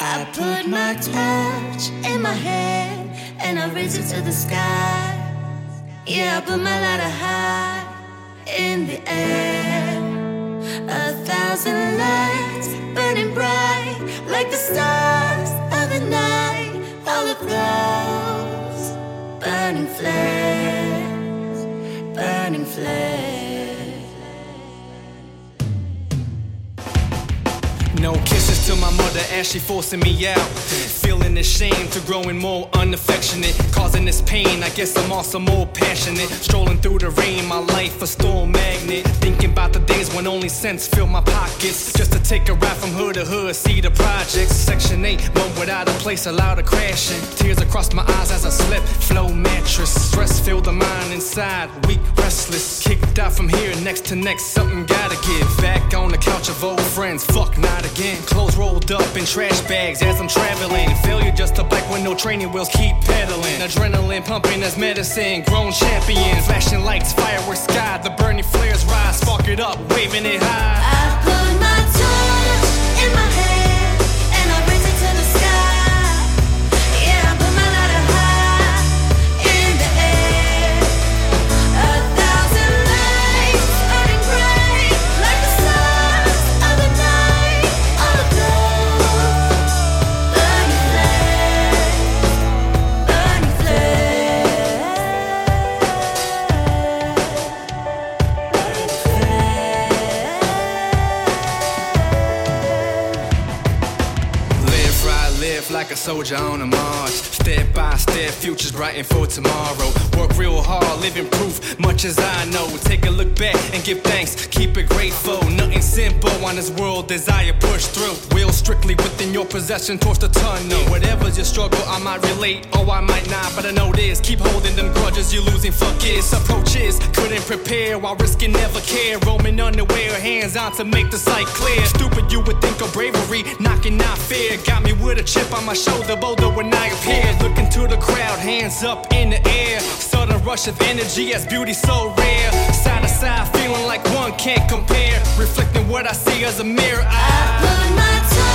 I put my touch in my hand and I raise it to the sky. Yeah, I put my lighter high in the air. A thousand lights burning bright like the stars of the night. All of those burning flares, burning flares. No kisses to my mother as she forcing me out. Feeling ashamed to growing more unaffectionate. Causing this pain, I guess I'm also more passionate. Strolling through the rain, my life a storm magnet. Thinking about the days when only cents fill my pockets. Just to take a ride from hood to hood, see the projects. Section 8, one without a place allowed to crash crashing. Tears across my eyes as I slip. Flow mattress, stress filled the mind inside. Weak, restless. Kicked out from here, next to next, something gotta give. Back on the couch of old friends, fuck not again. Clothes rolled up in trash bags as I'm traveling. Failure just a bike when no training wheels keep pedaling. Adrenaline pumping as medicine, grown champion. Flashing lights, fireworks sky, the burning flares rise. Spark it up, waving it high. Live like a soldier on a march. Step by step, futures brighten for tomorrow. Work real hard, living proof, much as I know. Take a look back and give thanks, keep it grateful. Nothing simple on this world, desire push through. Will strictly within your possession towards the tunnel. Whatever's your struggle, I might relate, or I might not. But I know this, keep holding them grudges, you're losing focus. Approaches, couldn't prepare while risking never care. Roaming underwear, hands on to make the sight clear. Stupid, you would think of bravery, knocking out fear. Got me with a chip on my shoulder, bolder when I appear. Looking to the crowd, hands up in the air. Sudden rush of energy as beauty so rare. Side to side, feeling like one can't compare. Reflecting what I see as a mirror. I Put